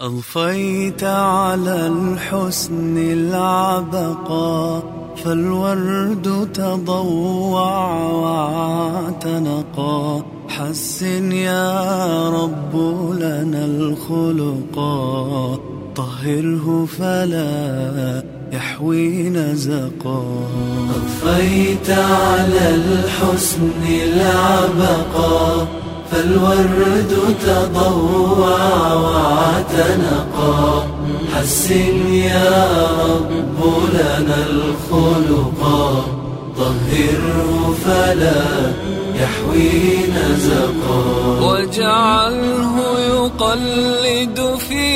أضفيت على الحسن العبقى فالورد تضوع واعتنقا حسن يا رب لنا الخلقا طهره فلا يحوي نزقا. أضفيت على الحسن العبقا فالورد تضوع واعتنقا حسن يا لنا الخلقا طهره فلا يحوي نزقا واجعله يقلد في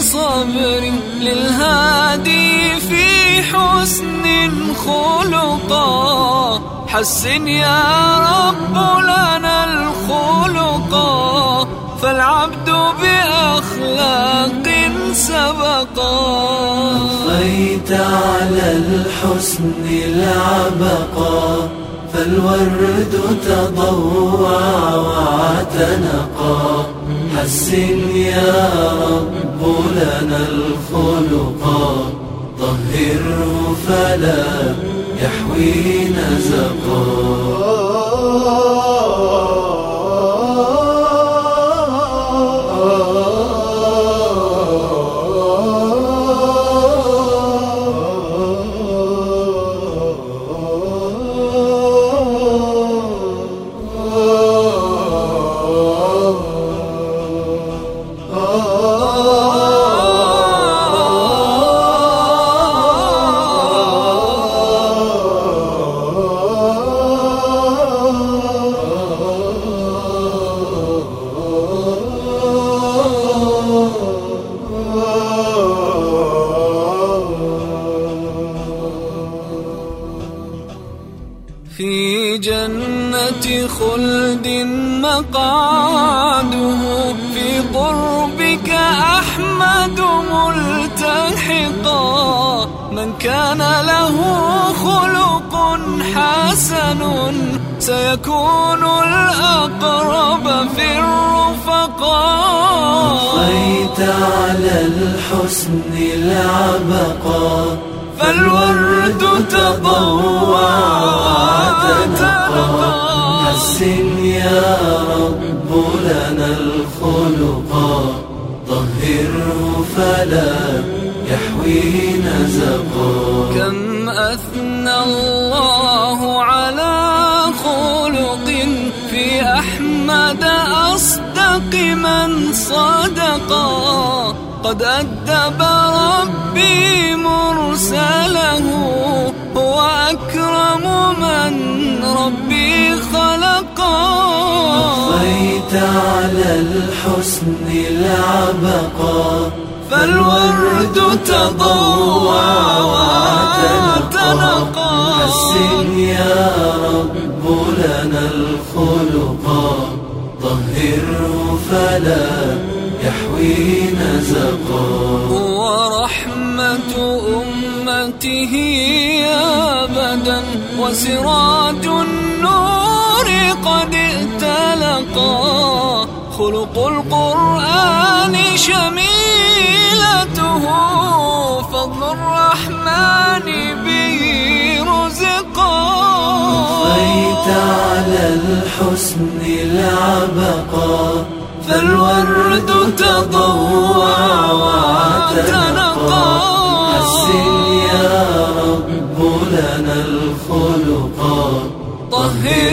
صبر للهادي في حسن خلقا. حسن يا رب لنا الخلقا فالعبد بأخلاق سبقا أضفيت على الحسن العبقا فالورد تضوع واعتنقا حسن يا رب لنا الخلقا طهره فلا يحوي نزقا في جنة خلد مقعده في قربك أحمد ملتحقا من كان له خلق حسن سيكون الأقرب في الرفقاء أضفيت على الحسن العبقا فالورد تضوع طهره فلا يحوي نزقا كم أثنى الله على خلق في أحمد أصدق من صدقا قد أدب ربي على الحسن العبقا فالورد تضوع واعتنقا حسن يا رب لنا الخلقا طهره فلا يحوي نزقا ورحمة أمته أبدا وسراج النور قد ائتلقا خلق القرآن شميلته فضل الرحمن به رزقا أضفيت على الحسن العبقا فالورد تضوع واعتنقا حسن يا رب لنا الخلقا طهره